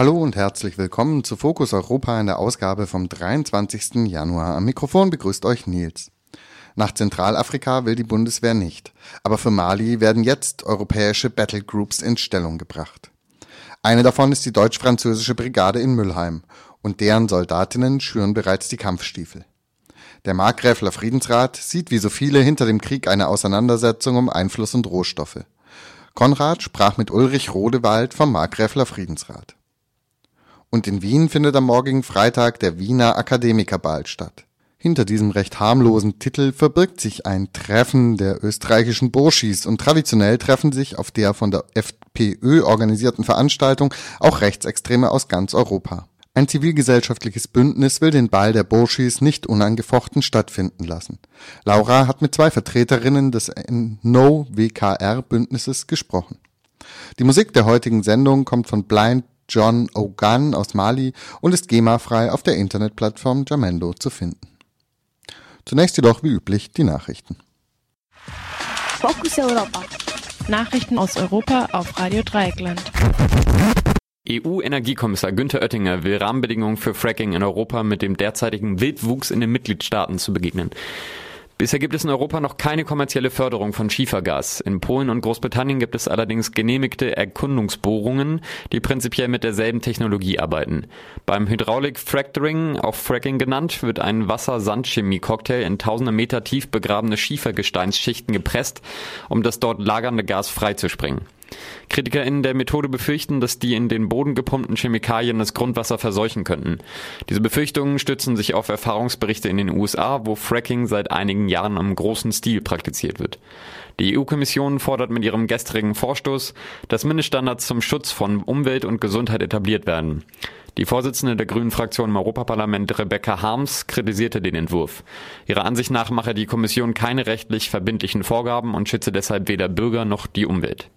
Hallo und herzlich willkommen zu Fokus Europa in der Ausgabe vom 23. Januar. Am Mikrofon begrüßt euch Nils. Nach Zentralafrika will die Bundeswehr nicht, aber für Mali werden jetzt europäische Battlegroups in Stellung gebracht. Eine davon ist die deutsch-französische Brigade in Müllheim und deren Soldatinnen schüren bereits die Kampfstiefel. Der Markgräfler Friedensrat sieht wie so viele hinter dem Krieg eine Auseinandersetzung um Einfluss und Rohstoffe. Konrad sprach mit Ulrich Rodewald vom Markgräfler Friedensrat. Und in Wien findet am morgigen Freitag der Wiener Akademikerball statt. Hinter diesem recht harmlosen Titel verbirgt sich ein Treffen der österreichischen Burschis und traditionell treffen sich auf der von der FPÖ organisierten Veranstaltung auch Rechtsextreme aus ganz Europa. Ein zivilgesellschaftliches Bündnis will den Ball der Burschis nicht unangefochten stattfinden lassen. Laura hat mit zwei Vertreterinnen des No-WKR-Bündnisses gesprochen. Die Musik der heutigen Sendung kommt von Blind John Ogan aus Mali und ist GEMA-frei auf der Internetplattform Jamendo zu finden. Zunächst jedoch wie üblich die Nachrichten. Focus Europa. Nachrichten aus Europa auf Radio Dreieckland. EU-Energiekommissar Günther Oettinger will Rahmenbedingungen für Fracking in Europa mit dem derzeitigen Wildwuchs in den Mitgliedstaaten zu begegnen. Bisher gibt es in Europa noch keine kommerzielle Förderung von Schiefergas. In Polen und Großbritannien gibt es allerdings genehmigte Erkundungsbohrungen, die prinzipiell mit derselben Technologie arbeiten. Beim Hydraulic Fracturing, auch Fracking genannt, wird ein Wasser-Sand-Chemie-Cocktail in tausende Meter tief begrabene Schiefergesteinsschichten gepresst, um das dort lagernde Gas freizuspringen. KritikerInnen der Methode befürchten, dass die in den Boden gepumpten Chemikalien das Grundwasser verseuchen könnten. Diese Befürchtungen stützen sich auf Erfahrungsberichte in den USA, wo Fracking seit einigen Jahren im großen Stil praktiziert wird. Die EU-Kommission fordert mit ihrem gestrigen Vorstoß, dass Mindeststandards zum Schutz von Umwelt und Gesundheit etabliert werden. Die Vorsitzende der Grünen Fraktion im Europaparlament, Rebecca Harms, kritisierte den Entwurf. Ihrer Ansicht nach mache die Kommission keine rechtlich verbindlichen Vorgaben und schütze deshalb weder Bürger noch die Umwelt.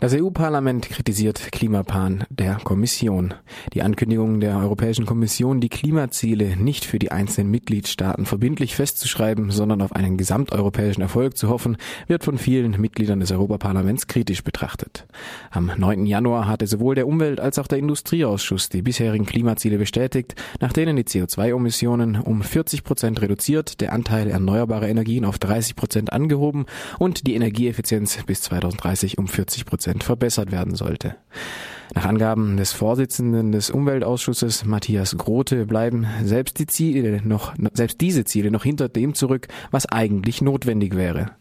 Das EU-Parlament kritisiert Klimaplan der Kommission. Die Ankündigung der Europäischen Kommission, die Klimaziele nicht für die einzelnen Mitgliedstaaten verbindlich festzuschreiben, sondern auf einen gesamteuropäischen Erfolg zu hoffen, wird von vielen Mitgliedern des Europaparlaments kritisch betrachtet. Am 9. Januar hatte sowohl der Umwelt- als auch der Industrieausschuss die bisherigen Klimaziele bestätigt, nach denen die CO2-Emissionen um 40 Prozent reduziert, der Anteil erneuerbarer Energien auf 30 Prozent angehoben und die Energieeffizienz bis 2030 um 40 Prozent verbessert werden sollte. Nach Angaben des Vorsitzenden des Umweltausschusses Matthias Grote bleiben selbst die Ziele noch, selbst diese Ziele noch hinter dem zurück, was eigentlich notwendig wäre.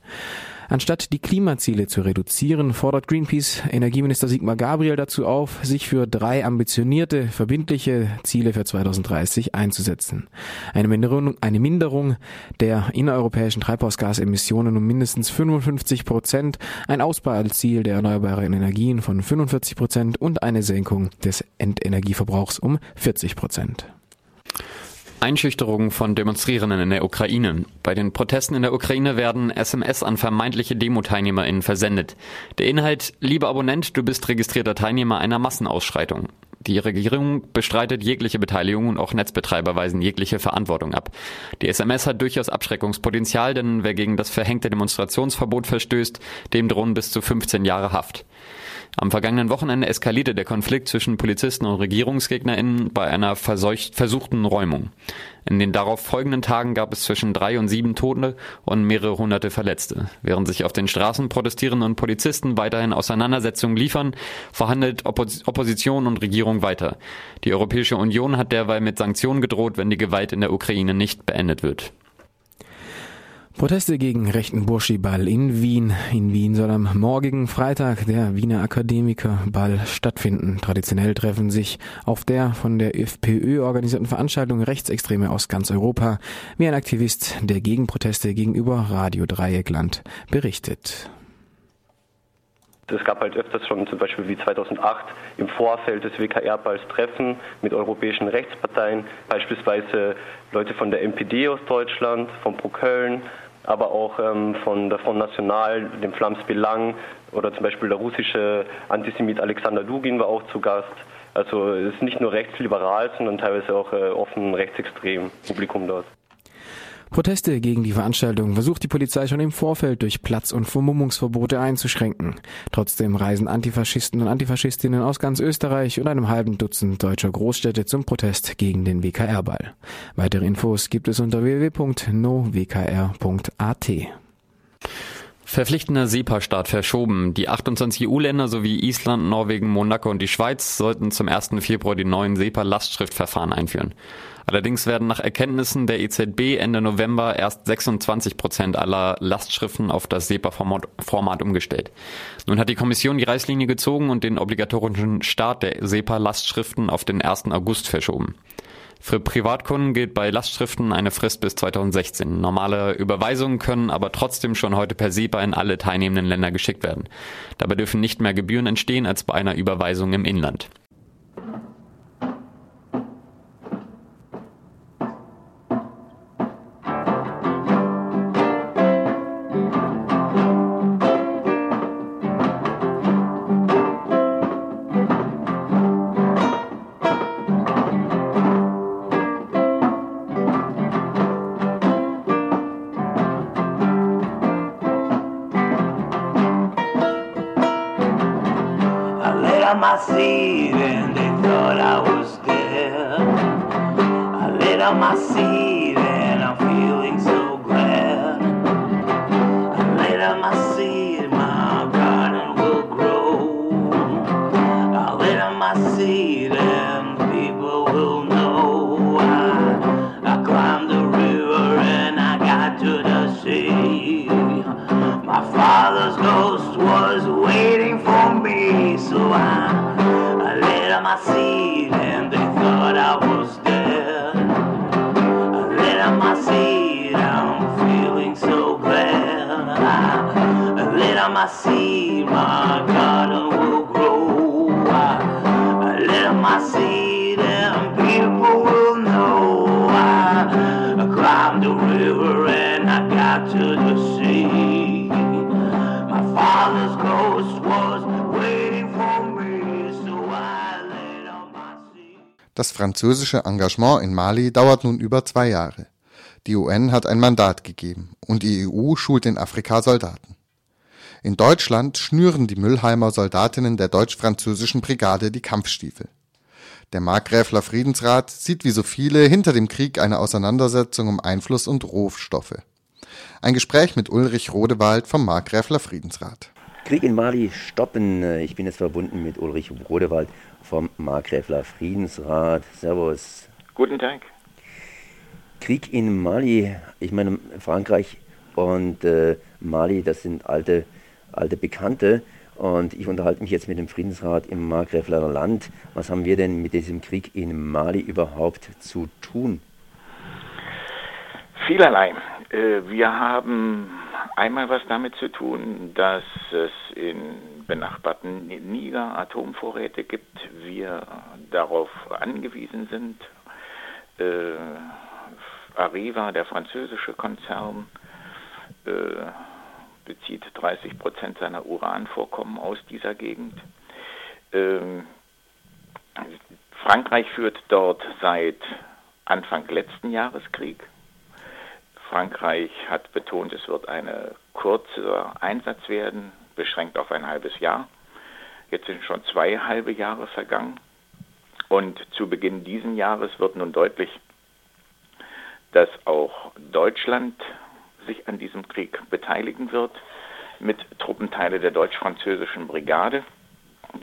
Anstatt die Klimaziele zu reduzieren, fordert Greenpeace Energieminister Sigmar Gabriel dazu auf, sich für drei ambitionierte, verbindliche Ziele für 2030 einzusetzen. Eine Minderung, eine Minderung der innereuropäischen Treibhausgasemissionen um mindestens 55 Prozent, ein Ausbauziel der erneuerbaren Energien von 45 Prozent und eine Senkung des Endenergieverbrauchs um 40 Prozent. Einschüchterung von Demonstrierenden in der Ukraine. Bei den Protesten in der Ukraine werden SMS an vermeintliche Demo-TeilnehmerInnen versendet. Der Inhalt, lieber Abonnent, du bist registrierter Teilnehmer einer Massenausschreitung. Die Regierung bestreitet jegliche Beteiligung und auch Netzbetreiber weisen jegliche Verantwortung ab. Die SMS hat durchaus Abschreckungspotenzial, denn wer gegen das verhängte Demonstrationsverbot verstößt, dem drohen bis zu 15 Jahre Haft. Am vergangenen Wochenende eskalierte der Konflikt zwischen Polizisten und RegierungsgegnerInnen bei einer versuchten Räumung. In den darauf folgenden Tagen gab es zwischen drei und sieben Tote und mehrere hunderte Verletzte. Während sich auf den Straßen Protestierende und Polizisten weiterhin Auseinandersetzungen liefern, verhandelt Oppos Opposition und Regierung weiter. Die Europäische Union hat derweil mit Sanktionen gedroht, wenn die Gewalt in der Ukraine nicht beendet wird. Proteste gegen rechten Burschiball in Wien. In Wien soll am morgigen Freitag der Wiener Akademikerball stattfinden. Traditionell treffen sich auf der von der FPÖ organisierten Veranstaltung Rechtsextreme aus ganz Europa, wie ein Aktivist der Gegenproteste gegenüber Radio Dreieckland berichtet. Es gab halt öfters schon zum Beispiel wie 2008 im Vorfeld des WKR-Balls Treffen mit europäischen Rechtsparteien, beispielsweise Leute von der NPD aus Deutschland, von Pro Köln, aber auch ähm, von der Front National, dem Flams Belang oder zum Beispiel der russische Antisemit Alexander Dugin war auch zu Gast. Also es ist nicht nur rechtsliberal, sondern teilweise auch äh, offen rechtsextrem Publikum dort. Proteste gegen die Veranstaltung versucht die Polizei schon im Vorfeld durch Platz- und Vermummungsverbote einzuschränken. Trotzdem reisen Antifaschisten und Antifaschistinnen aus ganz Österreich und einem halben Dutzend deutscher Großstädte zum Protest gegen den WKR-Ball. Weitere Infos gibt es unter www.nowkr.at. Verpflichtender SEPA-Start verschoben. Die 28 EU-Länder sowie Island, Norwegen, Monaco und die Schweiz sollten zum 1. Februar die neuen SEPA-Lastschriftverfahren einführen. Allerdings werden nach Erkenntnissen der EZB Ende November erst 26 Prozent aller Lastschriften auf das SEPA-Format umgestellt. Nun hat die Kommission die Reißlinie gezogen und den obligatorischen Start der SEPA-Lastschriften auf den 1. August verschoben. Für Privatkunden gilt bei Lastschriften eine Frist bis 2016. Normale Überweisungen können aber trotzdem schon heute per SEPA in alle teilnehmenden Länder geschickt werden. Dabei dürfen nicht mehr Gebühren entstehen als bei einer Überweisung im Inland. My seed and they thought I was dead. I laid out my seed to the sea. My father's ghost was waiting for me, so I laid out my seed. Das französische Engagement in Mali dauert nun über zwei Jahre. Die UN hat ein Mandat gegeben und die EU schult in Afrika Soldaten. In Deutschland schnüren die Müllheimer Soldatinnen der deutsch-französischen Brigade die Kampfstiefel. Der Markgräfler Friedensrat sieht wie so viele hinter dem Krieg eine Auseinandersetzung um Einfluss und Rohstoffe. Ein Gespräch mit Ulrich Rodewald vom Markgräfler Friedensrat. Krieg in Mali stoppen. Ich bin jetzt verbunden mit Ulrich Rodewald vom Markgräfler Friedensrat. Servus. Guten Tag. Krieg in Mali, ich meine Frankreich und äh, Mali, das sind alte, alte Bekannte. Und ich unterhalte mich jetzt mit dem Friedensrat im Markgräfler Land. Was haben wir denn mit diesem Krieg in Mali überhaupt zu tun? Vielerlei. Äh, Wir haben einmal was damit zu tun, dass es in benachbarten Niger Atomvorräte gibt. Wir darauf angewiesen sind. Äh, Areva, der französische Konzern, äh, bezieht 30 Prozent seiner Uranvorkommen aus dieser Gegend. Ähm, Frankreich führt dort seit Anfang letzten Jahres Krieg. Frankreich hat betont, es wird ein kurzer Einsatz werden, beschränkt auf ein halbes Jahr. Jetzt sind schon zwei halbe Jahre vergangen. Und zu Beginn dieses Jahres wird nun deutlich, dass auch Deutschland sich an diesem Krieg beteiligen wird mit Truppenteile der deutsch-französischen Brigade,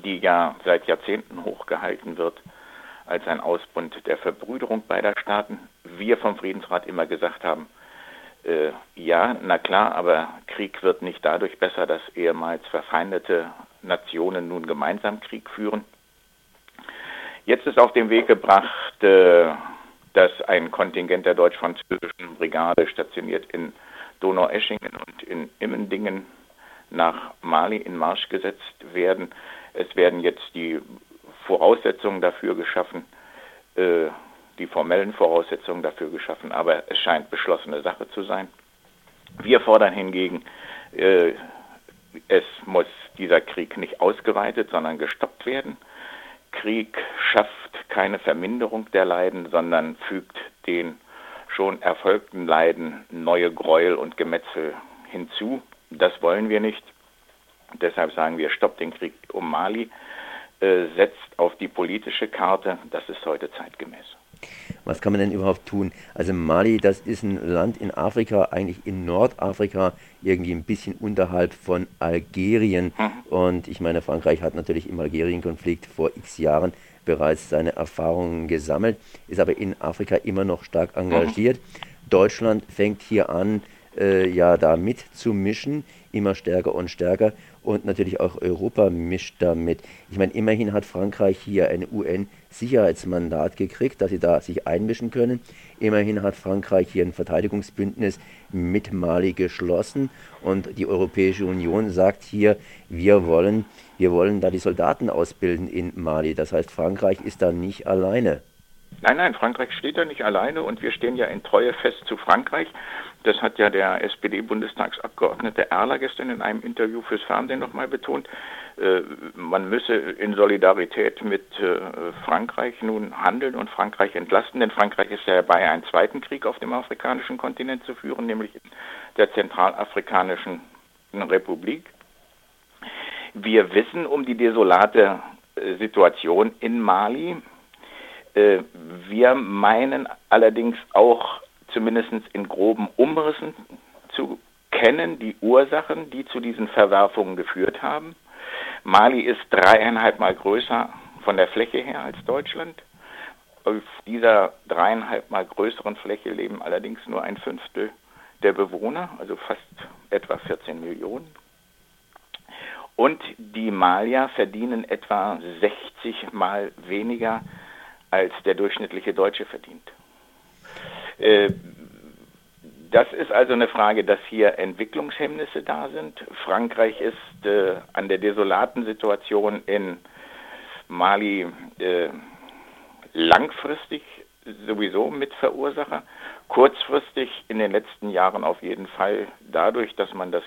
die ja seit Jahrzehnten hochgehalten wird als ein Ausbund der Verbrüderung beider Staaten. Wir vom Friedensrat immer gesagt haben, äh, ja, na klar, aber Krieg wird nicht dadurch besser, dass ehemals verfeindete Nationen nun gemeinsam Krieg führen. Jetzt ist auf den Weg gebracht, äh, dass ein Kontingent der deutsch-französischen Brigade stationiert in Donaueschingen und in Immendingen nach Mali in Marsch gesetzt werden. Es werden jetzt die Voraussetzungen dafür geschaffen, äh, die formellen Voraussetzungen dafür geschaffen, aber es scheint beschlossene Sache zu sein. Wir fordern hingegen, äh, es muss dieser Krieg nicht ausgeweitet, sondern gestoppt werden. Krieg schafft keine Verminderung der Leiden, sondern fügt den schon erfolgten Leiden neue Gräuel und Gemetzel hinzu. Das wollen wir nicht. Deshalb sagen wir, stoppt den Krieg um Mali, äh, setzt auf die politische Karte. Das ist heute zeitgemäß. Was kann man denn überhaupt tun? Also Mali, das ist ein Land in Afrika, eigentlich in Nordafrika, irgendwie ein bisschen unterhalb von Algerien. Mhm. Und ich meine, Frankreich hat natürlich im Algerien-Konflikt vor x Jahren bereits seine Erfahrungen gesammelt, ist aber in Afrika immer noch stark engagiert. Mhm. Deutschland fängt hier an, äh, ja, da mitzumischen, immer stärker und stärker. Und natürlich auch Europa mischt damit. Ich meine, immerhin hat Frankreich hier ein UN-Sicherheitsmandat gekriegt, dass sie da sich einmischen können. Immerhin hat Frankreich hier ein Verteidigungsbündnis mit Mali geschlossen. Und die Europäische Union sagt hier, wir wollen, wir wollen da die Soldaten ausbilden in Mali. Das heißt, Frankreich ist da nicht alleine. Nein, nein, Frankreich steht da nicht alleine und wir stehen ja in Treue fest zu Frankreich. Das hat ja der SPD-Bundestagsabgeordnete Erler gestern in einem Interview fürs Fernsehen nochmal betont. Äh, man müsse in Solidarität mit äh, Frankreich nun handeln und Frankreich entlasten, denn Frankreich ist ja dabei, einen zweiten Krieg auf dem afrikanischen Kontinent zu führen, nämlich der Zentralafrikanischen Republik. Wir wissen um die desolate äh, Situation in Mali. Wir meinen allerdings auch zumindest in groben Umrissen zu kennen, die Ursachen, die zu diesen Verwerfungen geführt haben. Mali ist dreieinhalb Mal größer von der Fläche her als Deutschland. Auf dieser dreieinhalb Mal größeren Fläche leben allerdings nur ein Fünftel der Bewohner, also fast etwa 14 Millionen. Und die Malier verdienen etwa 60 Mal weniger als der durchschnittliche Deutsche verdient. Äh, das ist also eine Frage, dass hier Entwicklungshemmnisse da sind. Frankreich ist äh, an der desolaten Situation in Mali äh, langfristig sowieso Mitverursacher. Kurzfristig in den letzten Jahren auf jeden Fall dadurch, dass man das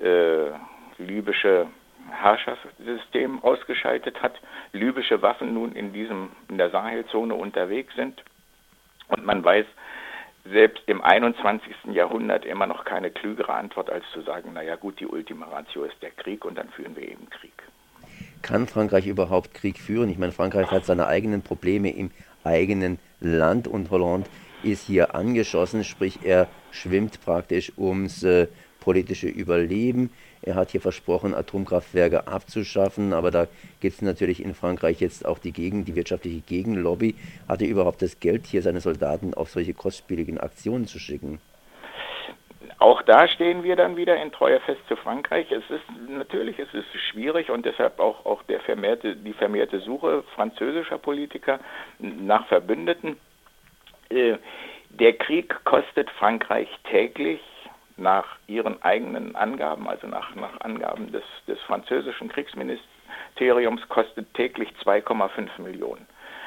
äh, libysche Herrschaftssystem ausgeschaltet hat, libysche Waffen nun in diesem in der Sahelzone unterwegs sind und man weiß selbst im 21. Jahrhundert immer noch keine klügere Antwort, als zu sagen, naja gut, die Ultima Ratio ist der Krieg und dann führen wir eben Krieg. Kann Frankreich überhaupt Krieg führen? Ich meine, Frankreich hat seine eigenen Probleme im eigenen Land und Hollande ist hier angeschossen, sprich er schwimmt praktisch ums äh, politische Überleben. Er hat hier versprochen, Atomkraftwerke abzuschaffen, aber da gibt es natürlich in Frankreich jetzt auch die Gegen, die wirtschaftliche Gegenlobby. Hat er überhaupt das Geld, hier seine Soldaten auf solche kostspieligen Aktionen zu schicken? Auch da stehen wir dann wieder in Treue fest zu Frankreich. Es ist natürlich, es ist schwierig und deshalb auch, auch der vermehrte, die vermehrte Suche französischer Politiker nach Verbündeten. Äh, der Krieg kostet Frankreich täglich nach ihren eigenen Angaben, also nach, nach Angaben des, des französischen Kriegsministeriums, kostet täglich 2,5 Millionen.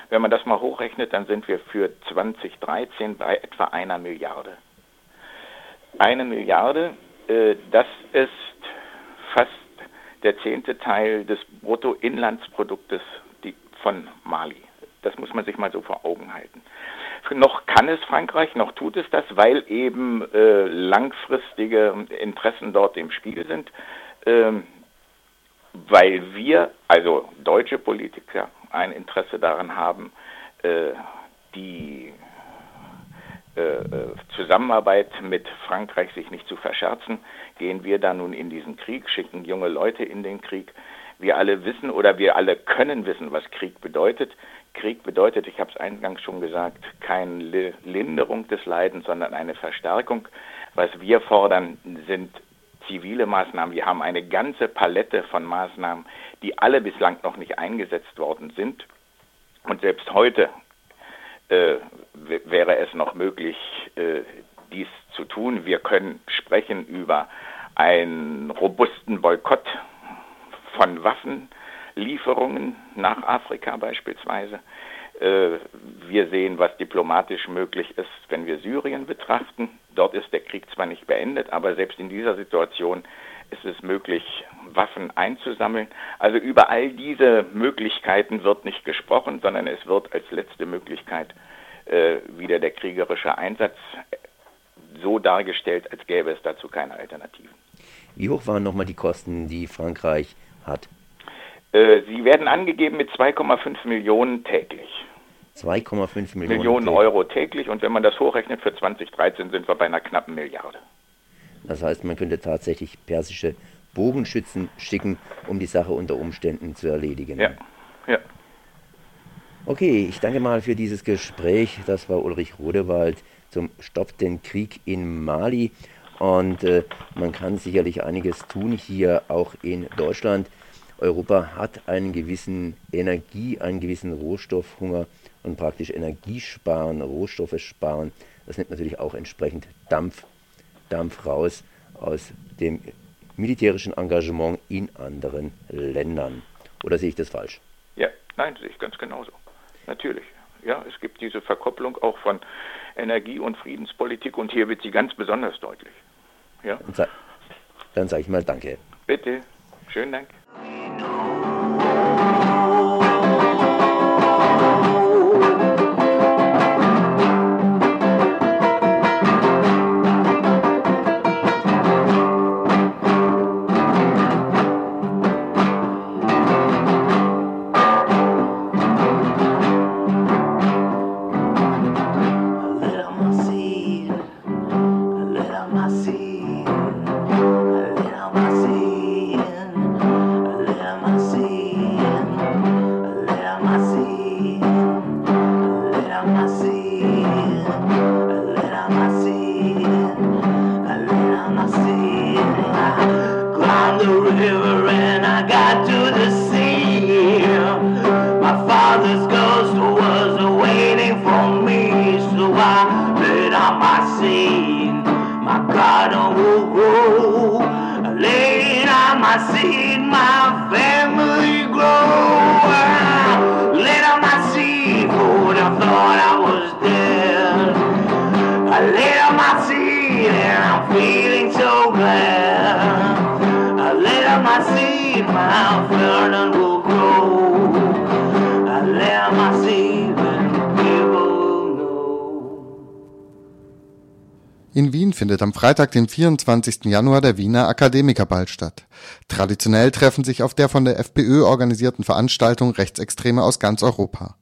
Wenn man das mal hochrechnet, dann sind wir für 2013 bei etwa einer Milliarde. Eine Milliarde, äh, das ist fast der zehnte Teil des Bruttoinlandsproduktes von Mali. Das muss man sich mal so vor Augen halten. Noch kann es Frankreich, noch tut es das, weil eben äh, langfristige Interessen dort im Spiel sind. Ähm, weil wir, also deutsche Politiker, ein Interesse daran haben, äh, die äh, äh Zusammenarbeit mit Frankreich sich nicht zu verscherzen, gehen wir da nun in diesen Krieg, schicken junge Leute in den Krieg. Wir alle wissen oder wir alle können wissen, was Krieg bedeutet. Krieg bedeutet, ich habe es eingangs schon gesagt, keine Linderung des Leidens, sondern eine Verstärkung. Was wir fordern, sind zivile Maßnahmen. Wir haben eine ganze Palette von Maßnahmen, die alle bislang noch nicht eingesetzt worden sind. Und selbst heute äh, wäre es noch möglich, äh, dies zu tun. Wir können sprechen über einen robusten Boykott von Waffenlieferungen nach Afrika beispielsweise. Äh, wir sehen, was diplomatisch möglich ist, wenn wir Syrien betrachten. Dort ist der Krieg zwar nicht beendet, aber selbst in dieser Situation ist es möglich, Waffen einzusammeln. Also über all diese Möglichkeiten wird nicht gesprochen, sondern es wird als letzte Möglichkeit äh, wieder der kriegerische Einsatz so dargestellt, als gäbe es dazu keine Alternativen. Wie hoch waren nochmal die Kosten, die Frankreich hat? Äh, sie werden angegeben mit 2,5 Millionen täglich. 2,5 Millionen, Millionen Euro täglich und wenn man das hochrechnet für 2013 sind wir bei einer knappen Milliarde. Das heißt, man könnte tatsächlich persische Bogenschützen schicken, um die Sache unter Umständen zu erledigen. Ja, ja. Okay, ich danke mal für dieses Gespräch. Das war Ulrich Rodewald zum Stopp den Krieg in Mali. Und äh, man kann sicherlich einiges tun hier auch in Deutschland. Europa hat einen gewissen Energie, einen gewissen Rohstoffhunger und praktisch Energie sparen, Rohstoffe sparen. Das nimmt natürlich auch entsprechend Dampf, Dampf raus aus dem militärischen Engagement in anderen Ländern. Oder sehe ich das falsch? Ja, nein, sehe ich ganz genauso. Natürlich. Ja, es gibt diese Verkopplung auch von Energie- und Friedenspolitik und hier wird sie ganz besonders deutlich. Ja. Dann sage ich mal Danke. Bitte. Schönen Dank. In Wien findet am Freitag, den 24. Januar, der Wiener Akademikerball statt. Traditionell treffen sich auf der von der FPÖ organisierten Veranstaltung Rechtsextreme aus ganz Europa.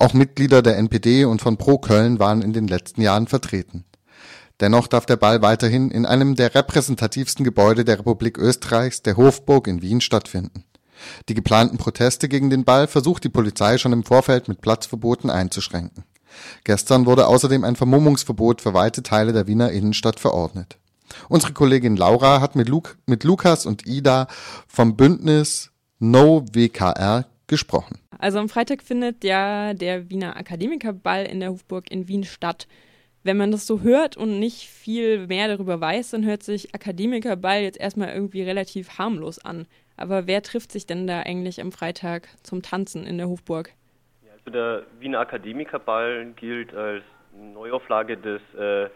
Auch Mitglieder der NPD und von Pro Köln waren in den letzten Jahren vertreten. Dennoch darf der Ball weiterhin in einem der repräsentativsten Gebäude der Republik Österreichs, der Hofburg in Wien, stattfinden. Die geplanten Proteste gegen den Ball versucht die Polizei schon im Vorfeld mit Platzverboten einzuschränken. Gestern wurde außerdem ein Vermummungsverbot für weite Teile der Wiener Innenstadt verordnet. Unsere Kollegin Laura hat mit, Luke, mit Lukas und Ida vom Bündnis No WKR gesprochen. Also am Freitag findet ja der Wiener Akademikerball in der Hofburg in Wien statt. Wenn man das so hört und nicht viel mehr darüber weiß, dann hört sich Akademikerball jetzt erstmal irgendwie relativ harmlos an. Aber wer trifft sich denn da eigentlich am Freitag zum Tanzen in der Hofburg? Der Wiener Akademikerball gilt als Neuauflage des äh,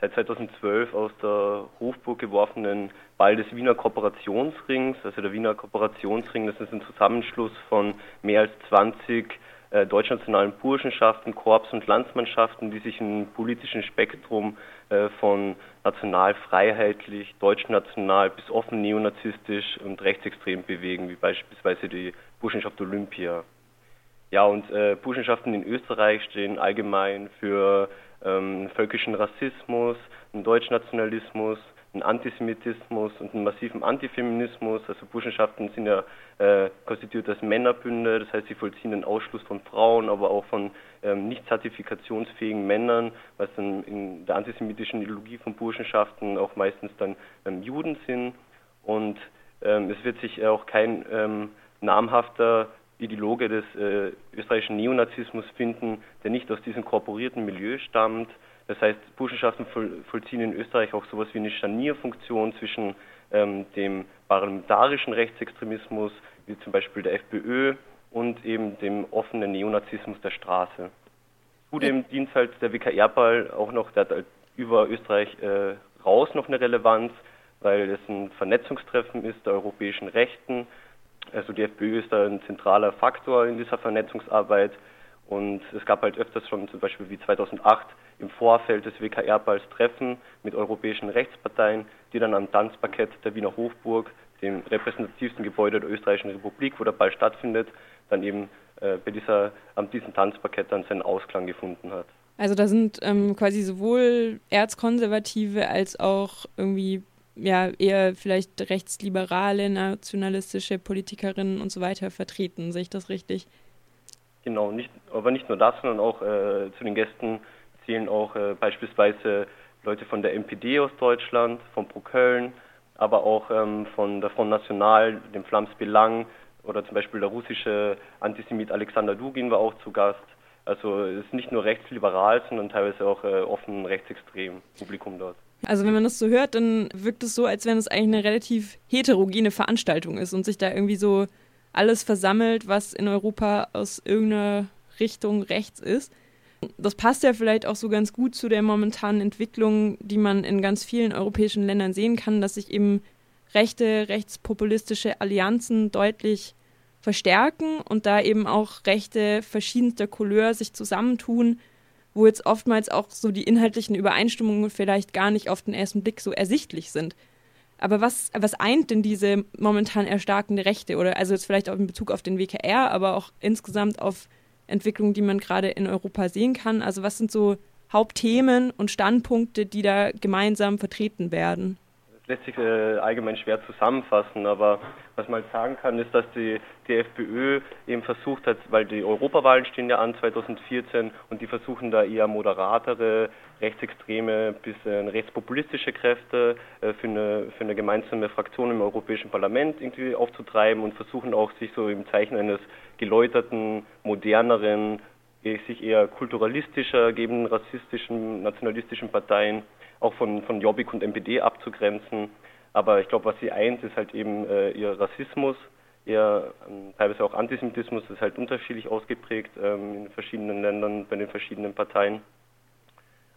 seit 2012 aus der Hofburg geworfenen Ball des Wiener Kooperationsrings. Also der Wiener Kooperationsring, das ist ein Zusammenschluss von mehr als 20 äh, deutschnationalen Burschenschaften, Korps und Landsmannschaften, die sich im politischen Spektrum äh, von national-freiheitlich, deutschnational bis offen neonazistisch und rechtsextrem bewegen, wie beispielsweise die Burschenschaft Olympia. Ja, und äh, Burschenschaften in Österreich stehen allgemein für ähm, völkischen Rassismus, einen Deutschnationalismus, einen Antisemitismus und einen massiven Antifeminismus. Also Burschenschaften sind ja äh, konstituiert als Männerbünde, das heißt, sie vollziehen den Ausschluss von Frauen, aber auch von ähm, nicht zertifikationsfähigen Männern, was dann in der antisemitischen Ideologie von Burschenschaften auch meistens dann ähm, Juden sind. Und ähm, es wird sich auch kein ähm, namhafter Ideologe des äh, österreichischen Neonazismus finden, der nicht aus diesem korporierten Milieu stammt. Das heißt, Burschenschaften voll, vollziehen in Österreich auch sowas wie eine Scharnierfunktion zwischen ähm, dem parlamentarischen Rechtsextremismus, wie zum Beispiel der FPÖ und eben dem offenen Neonazismus der Straße. Zudem dient halt der WKR-Ball auch noch, der hat halt über Österreich äh, raus noch eine Relevanz, weil es ein Vernetzungstreffen ist der europäischen Rechten. Also die FPÖ ist da ein zentraler Faktor in dieser Vernetzungsarbeit und es gab halt öfters schon zum Beispiel wie 2008 im Vorfeld des WKR-Balls Treffen mit europäischen Rechtsparteien, die dann am Tanzparkett der Wiener Hofburg, dem repräsentativsten Gebäude der Österreichischen Republik, wo der Ball stattfindet, dann eben äh, bei dieser, an diesem Tanzparkett dann seinen Ausklang gefunden hat. Also da sind ähm, quasi sowohl Erzkonservative als auch irgendwie ja eher vielleicht rechtsliberale, nationalistische Politikerinnen und so weiter vertreten. Sehe ich das richtig? Genau, nicht, aber nicht nur das, sondern auch äh, zu den Gästen zählen auch äh, beispielsweise Leute von der MPD aus Deutschland, von Pro Köln, aber auch ähm, von der Front National, dem Flams Belang oder zum Beispiel der russische Antisemit Alexander Dugin war auch zu Gast. Also es ist nicht nur rechtsliberal, sondern teilweise auch äh, offen rechtsextrem Publikum dort. Also wenn man das so hört, dann wirkt es so, als wenn es eigentlich eine relativ heterogene Veranstaltung ist und sich da irgendwie so alles versammelt, was in Europa aus irgendeiner Richtung rechts ist. Das passt ja vielleicht auch so ganz gut zu der momentanen Entwicklung, die man in ganz vielen europäischen Ländern sehen kann, dass sich eben rechte, rechtspopulistische Allianzen deutlich verstärken und da eben auch Rechte verschiedenster Couleur sich zusammentun, wo jetzt oftmals auch so die inhaltlichen Übereinstimmungen vielleicht gar nicht auf den ersten Blick so ersichtlich sind. Aber was, was eint denn diese momentan erstarkende Rechte? Oder also jetzt vielleicht auch in Bezug auf den WKR, aber auch insgesamt auf Entwicklungen, die man gerade in Europa sehen kann? Also was sind so Hauptthemen und Standpunkte, die da gemeinsam vertreten werden? Lässt sich äh, allgemein schwer zusammenfassen, aber was man halt sagen kann, ist, dass die, die FPÖ eben versucht hat, weil die Europawahlen stehen ja an 2014 und die versuchen da eher moderatere, rechtsextreme bis äh, rechtspopulistische Kräfte äh, für, eine, für eine gemeinsame Fraktion im Europäischen Parlament irgendwie aufzutreiben und versuchen auch sich so im Zeichen eines geläuterten, moderneren, sich eher kulturalistischer gebenden, rassistischen, nationalistischen Parteien auch von, von Jobbik und MPD abzugrenzen. Aber ich glaube, was sie eint, ist halt eben äh, ihr Rassismus, ihr ähm, teilweise auch Antisemitismus, ist halt unterschiedlich ausgeprägt ähm, in verschiedenen Ländern, bei den verschiedenen Parteien.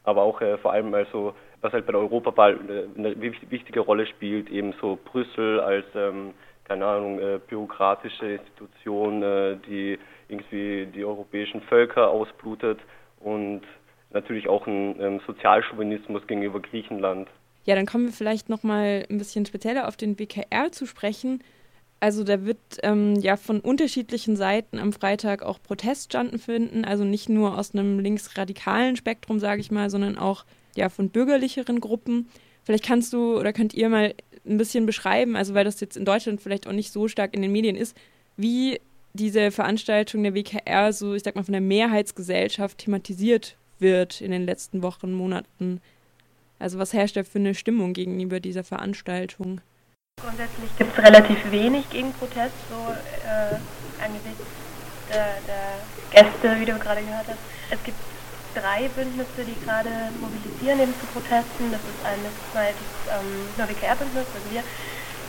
Aber auch äh, vor allem also, was halt bei der Europawahl äh, eine wichtige Rolle spielt, eben so Brüssel als, ähm, keine Ahnung, äh, bürokratische Institution, äh, die irgendwie die europäischen Völker ausblutet und natürlich auch ein ähm, Sozialchauvinismus gegenüber Griechenland. Ja, dann kommen wir vielleicht noch mal ein bisschen spezieller auf den WKR zu sprechen. Also da wird ähm, ja von unterschiedlichen Seiten am Freitag auch Protest stattfinden, also nicht nur aus einem linksradikalen Spektrum, sage ich mal, sondern auch ja von bürgerlicheren Gruppen. Vielleicht kannst du oder könnt ihr mal ein bisschen beschreiben, also weil das jetzt in Deutschland vielleicht auch nicht so stark in den Medien ist, wie diese Veranstaltung der WKR so, ich sag mal, von der Mehrheitsgesellschaft thematisiert wird in den letzten Wochen, Monaten? Also was herrscht da für eine Stimmung gegenüber dieser Veranstaltung? Grundsätzlich gibt es relativ wenig Gegenprotest, so äh, angesichts der, der Gäste, wie du gerade gehört hast. Es gibt drei Bündnisse, die gerade mobilisieren eben zu Protesten. Das ist einerseits das ähm, NoWKR-Bündnis, also wir.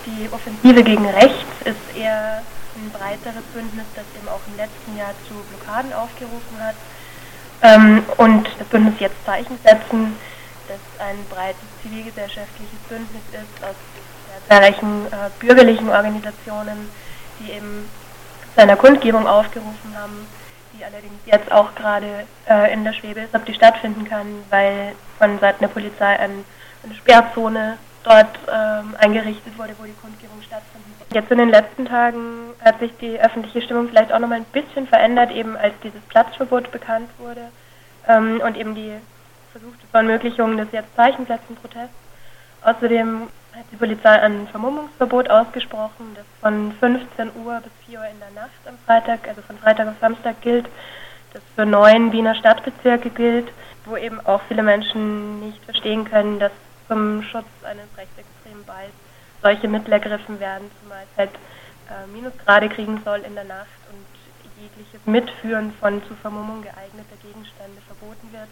Die Offensive gegen Rechts ist eher ein breiteres Bündnis, das eben auch im letzten Jahr zu Blockaden aufgerufen hat. Ähm, und das Bündnis jetzt Zeichen setzen, das ein breites zivilgesellschaftliches Bündnis ist aus zahlreichen äh, bürgerlichen Organisationen, die eben zu einer Kundgebung aufgerufen haben, die allerdings jetzt auch gerade äh, in der Schwebe ist, ob die stattfinden kann, weil von Seiten der Polizei ein, eine Sperrzone dort ähm, eingerichtet wurde, wo die Kundgebung stattfinden. Jetzt in den letzten Tagen hat sich die öffentliche Stimmung vielleicht auch nochmal ein bisschen verändert, eben als dieses Platzverbot bekannt wurde ähm, und eben die versuchte Verunmöglichung des jetzt Zeichenplätzenprotests. Außerdem hat die Polizei ein Vermummungsverbot ausgesprochen, das von 15 Uhr bis 4 Uhr in der Nacht am Freitag, also von Freitag auf Samstag gilt, das für neun Wiener Stadtbezirke gilt, wo eben auch viele Menschen nicht verstehen können, dass zum Schutz eines rechtsextremen Balls solche Mittel ergriffen werden, zumal es halt äh, Minusgrade kriegen soll in der Nacht und jegliches Mitführen von zu Vermummung geeigneter Gegenstände verboten wird,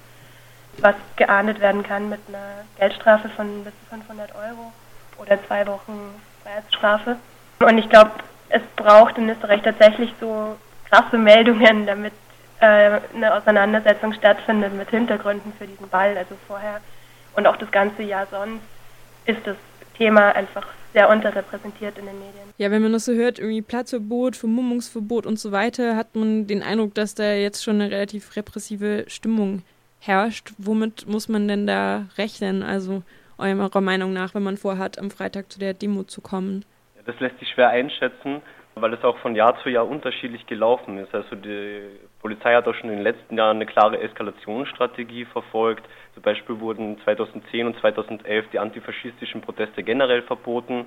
was geahndet werden kann mit einer Geldstrafe von bis zu 500 Euro. oder zwei Wochen Freiheitsstrafe. Und ich glaube, es braucht in Österreich tatsächlich so krasse Meldungen, damit äh, eine Auseinandersetzung stattfindet mit Hintergründen für diesen Ball. Also vorher und auch das ganze Jahr sonst ist das Thema einfach sehr unterrepräsentiert in den Medien. Ja, wenn man das so hört, irgendwie Platzverbot, Vermummungsverbot und so weiter, hat man den Eindruck, dass da jetzt schon eine relativ repressive Stimmung herrscht. Womit muss man denn da rechnen? Also eurer Meinung nach, wenn man vorhat, am Freitag zu der Demo zu kommen? Das lässt sich schwer einschätzen, weil es auch von Jahr zu Jahr unterschiedlich gelaufen ist. Also die Polizei hat auch schon in den letzten Jahren eine klare Eskalationsstrategie verfolgt. Zum Beispiel wurden 2010 und 2011 die antifaschistischen Proteste generell verboten.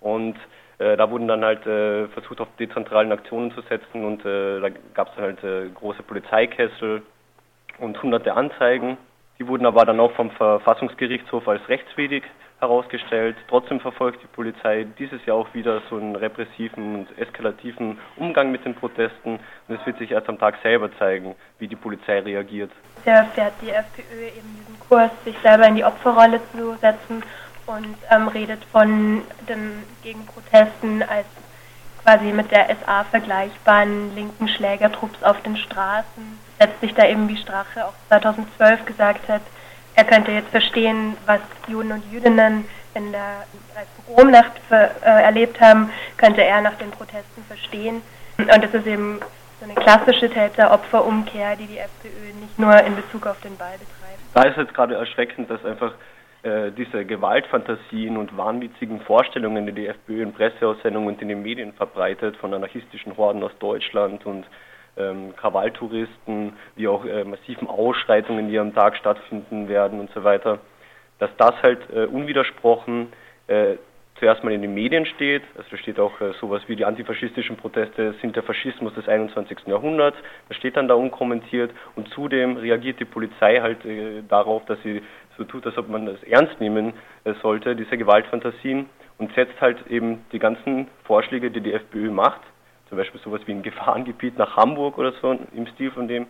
Und äh, da wurden dann halt äh, versucht, auf dezentralen Aktionen zu setzen und äh, da gab es dann halt äh, große Polizeikessel und hunderte Anzeigen. Die wurden aber dann auch vom Verfassungsgerichtshof als rechtswidrig herausgestellt. Trotzdem verfolgt die Polizei dieses Jahr auch wieder so einen repressiven und eskalativen Umgang mit den Protesten. Und es wird sich erst am Tag selber zeigen, wie die Polizei reagiert. Bisher fährt die FPÖ eben diesen Kurs, sich selber in die Opferrolle zu setzen und ähm, redet von den Gegenprotesten als quasi mit der SA vergleichbaren linken Schlägertrupps auf den Straßen. Setzt sich da eben, wie Strache auch 2012 gesagt hat, er könnte jetzt verstehen, was Juden und Jüdinnen in der Pogromnacht äh, erlebt haben, könnte er nach den Protesten verstehen. Und das ist eben so eine klassische Täter-Opfer-Umkehr, die die FPÖ nicht nur in Bezug auf den Ball betreibt. Da ist jetzt gerade erschreckend, dass einfach äh, diese Gewaltfantasien und wahnwitzigen Vorstellungen, die die FPÖ in Presseaussendungen und in den Medien verbreitet, von anarchistischen Horden aus Deutschland und ähm, Krawalltouristen, wie auch äh, massiven Ausschreitungen, die am Tag stattfinden werden und so weiter, dass das halt äh, unwidersprochen äh, zuerst mal in den Medien steht. Also da steht auch äh, sowas wie die antifaschistischen Proteste sind der Faschismus des 21. Jahrhunderts. Das steht dann da unkommentiert und zudem reagiert die Polizei halt äh, darauf, dass sie so tut, als ob man das ernst nehmen äh, sollte, diese Gewaltfantasien und setzt halt eben die ganzen Vorschläge, die die FPÖ macht, zum Beispiel sowas wie ein Gefahrengebiet nach Hamburg oder so im Stil von dem,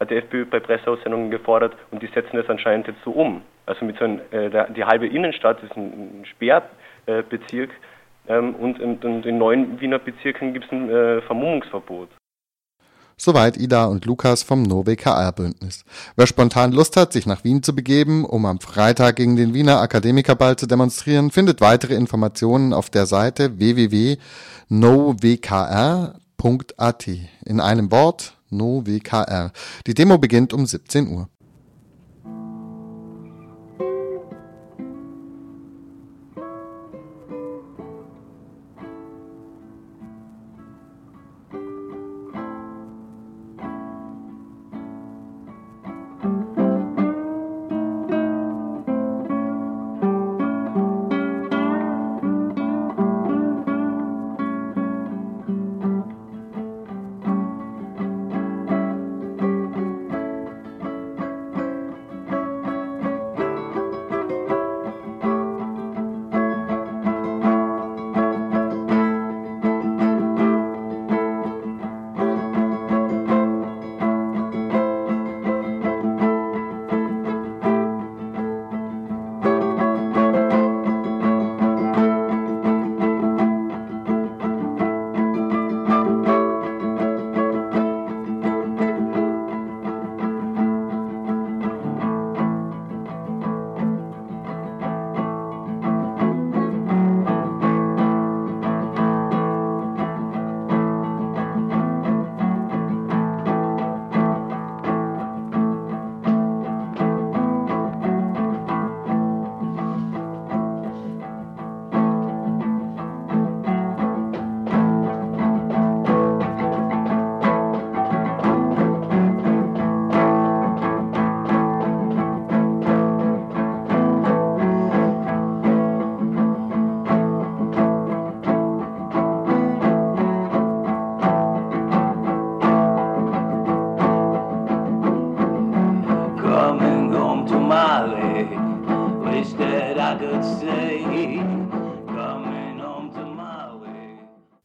hat die FPÖ bei Presseaussendungen gefordert und die setzen das anscheinend jetzt so um. Also mit so einem, äh, die halbe Innenstadt ist ein, ein Sperrbezirk ähm, und, und, und, in neuen Wiener Bezirken gibt es ein äh, Vermummungsverbot. Soweit Ida und Lukas vom NoWKR-Bündnis. Wer spontan Lust hat, sich nach Wien zu begeben, um am Freitag gegen den Wiener Akademikerball zu demonstrieren, findet weitere Informationen auf der Seite www.nowkr.at. In einem Wort, NoWKR. Die Demo beginnt um 17 Uhr.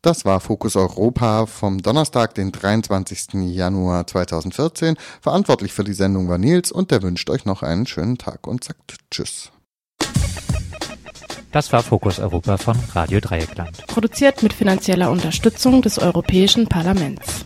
Das war Fokus Europa vom Donnerstag, den 23. Januar 2014. Verantwortlich für die Sendung war Nils und der wünscht euch noch einen schönen Tag und sagt Tschüss. Das war Fokus Europa von Radio Dreieckland. Produziert mit finanzieller Unterstützung des Europäischen Parlaments.